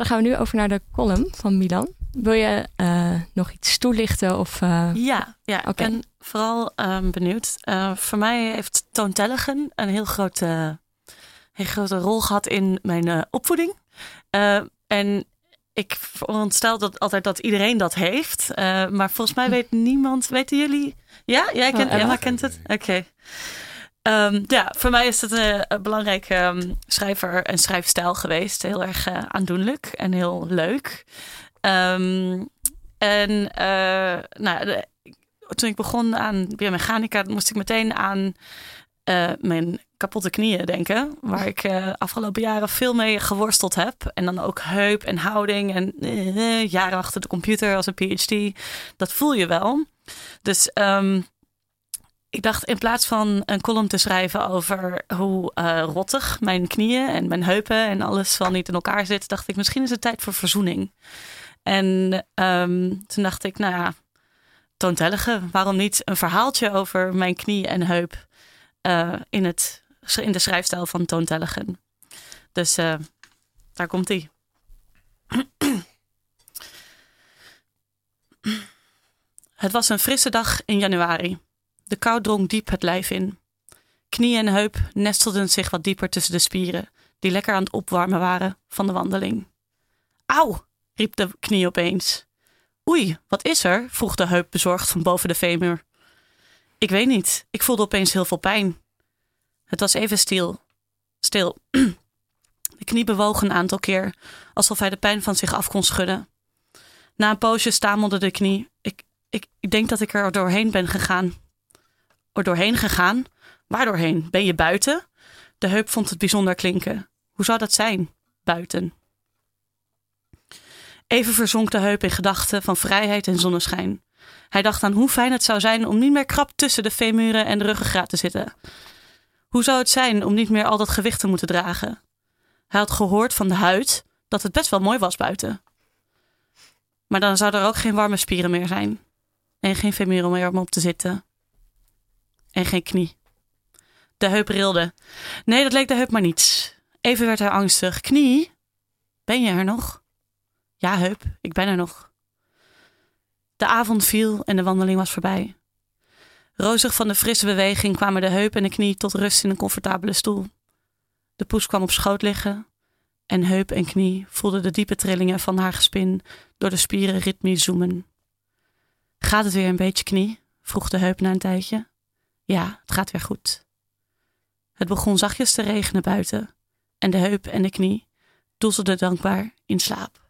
dan gaan we nu over naar de column van Milan. Wil je uh, nog iets toelichten? Of, uh... Ja, ja okay. ik ben vooral um, benieuwd. Uh, voor mij heeft toontelligen een heel grote, heel grote rol gehad in mijn opvoeding. en ik veronderstel dat altijd dat iedereen dat heeft. maar volgens mij weet niemand. Weten jullie? Ja, jij kent, oh, Emma kent het? Oké. Okay. Um, ja, voor mij is het een, een belangrijke um, schrijver en schrijfstijl geweest. Heel erg uh, aandoenlijk en heel leuk. Um, en uh, nou, toen ik begon aan biomechanica, moest ik meteen aan mijn kapotte knieën denken. Waar ik uh, afgelopen jaren veel mee geworsteld heb. En dan ook heup en houding en jaren achter de computer als een PhD. Dat voel je wel. Dus ik dacht in plaats van een column te schrijven over hoe uh, rottig mijn knieën en mijn heupen en alles van niet in elkaar zit, dacht ik misschien is het tijd voor verzoening. En um, toen dacht ik, nou ja, toontellige, waarom niet een verhaaltje over mijn knie en heup uh, in, het, in de schrijfstijl van toontelligen. Dus uh, daar komt hij. Het was een frisse dag in januari. De kou drong diep het lijf in. Knie en heup nestelden zich wat dieper tussen de spieren, die lekker aan het opwarmen waren van de wandeling. Auw, riep de knie opeens. Oei, wat is er? vroeg de heup bezorgd van boven de femur. Ik weet niet, ik voelde opeens heel veel pijn. Het was even stil. Stil. De knie bewoog een aantal keer, alsof hij de pijn van zich af kon schudden. Na een poosje stamelde de knie. Ik, ik, ik denk dat ik er doorheen ben gegaan doorheen gegaan. Waar doorheen? Ben je buiten? De heup vond het bijzonder klinken. Hoe zou dat zijn? Buiten. Even verzonk de heup in gedachten van vrijheid en zonneschijn. Hij dacht aan hoe fijn het zou zijn om niet meer krap tussen de veemuren en de ruggengraat te zitten. Hoe zou het zijn om niet meer al dat gewicht te moeten dragen? Hij had gehoord van de huid dat het best wel mooi was buiten. Maar dan zou er ook geen warme spieren meer zijn. En geen meer om op te zitten en geen knie. De heup rilde. Nee, dat leek de heup maar niets. Even werd hij angstig. Knie? Ben je er nog? Ja, heup, ik ben er nog. De avond viel en de wandeling was voorbij. Rozig van de frisse beweging kwamen de heup en de knie tot rust in een comfortabele stoel. De poes kwam op schoot liggen en heup en knie voelden de diepe trillingen van haar gespin door de spieren ritmisch zoomen. Gaat het weer een beetje knie? vroeg de heup na een tijdje. Ja, het gaat weer goed. Het begon zachtjes te regenen buiten en de heup en de knie doezelden dankbaar in slaap.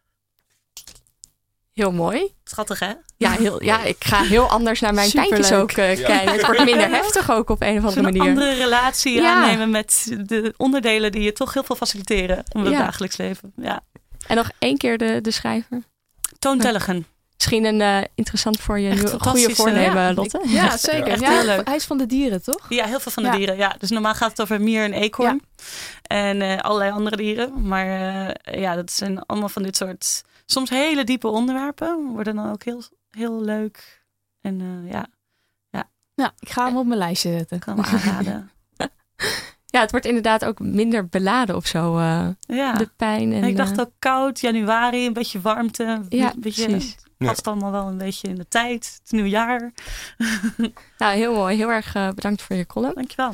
Heel mooi. Schattig, hè? Ja, heel, ja ik ga heel anders naar mijn Superleuk. ook uh, kijken. Het wordt minder heftig ook op een of andere manier. Een andere relatie aannemen met de onderdelen die je toch heel veel faciliteren om het dagelijks leven. Ja. En nog één keer de, de schrijver. Toontelligen. Misschien een uh, interessant voor je nieuwe, goede voornemen, ja. Lotte. Ja, zeker. Ja, leuk. Hij is van de dieren, toch? Ja, heel veel van de dieren. Ja. Dus normaal gaat het over mier en eekhoorn. En uh, allerlei andere dieren. Maar uh, ja, dat zijn allemaal van dit soort soms hele diepe onderwerpen. Worden dan ook heel, heel leuk. En ja. ja. Ja, ik ga hem op mijn lijstje zetten. Ik kan hem aanraden. Ja, het wordt inderdaad ook minder beladen of zo. ja. De pijn. En, ik dacht ook koud, januari, een beetje warmte. Ja, een beetje, precies past allemaal wel een beetje in de tijd. Het nieuwjaar. Nou, heel mooi. Heel erg uh, bedankt voor je column. Dankjewel.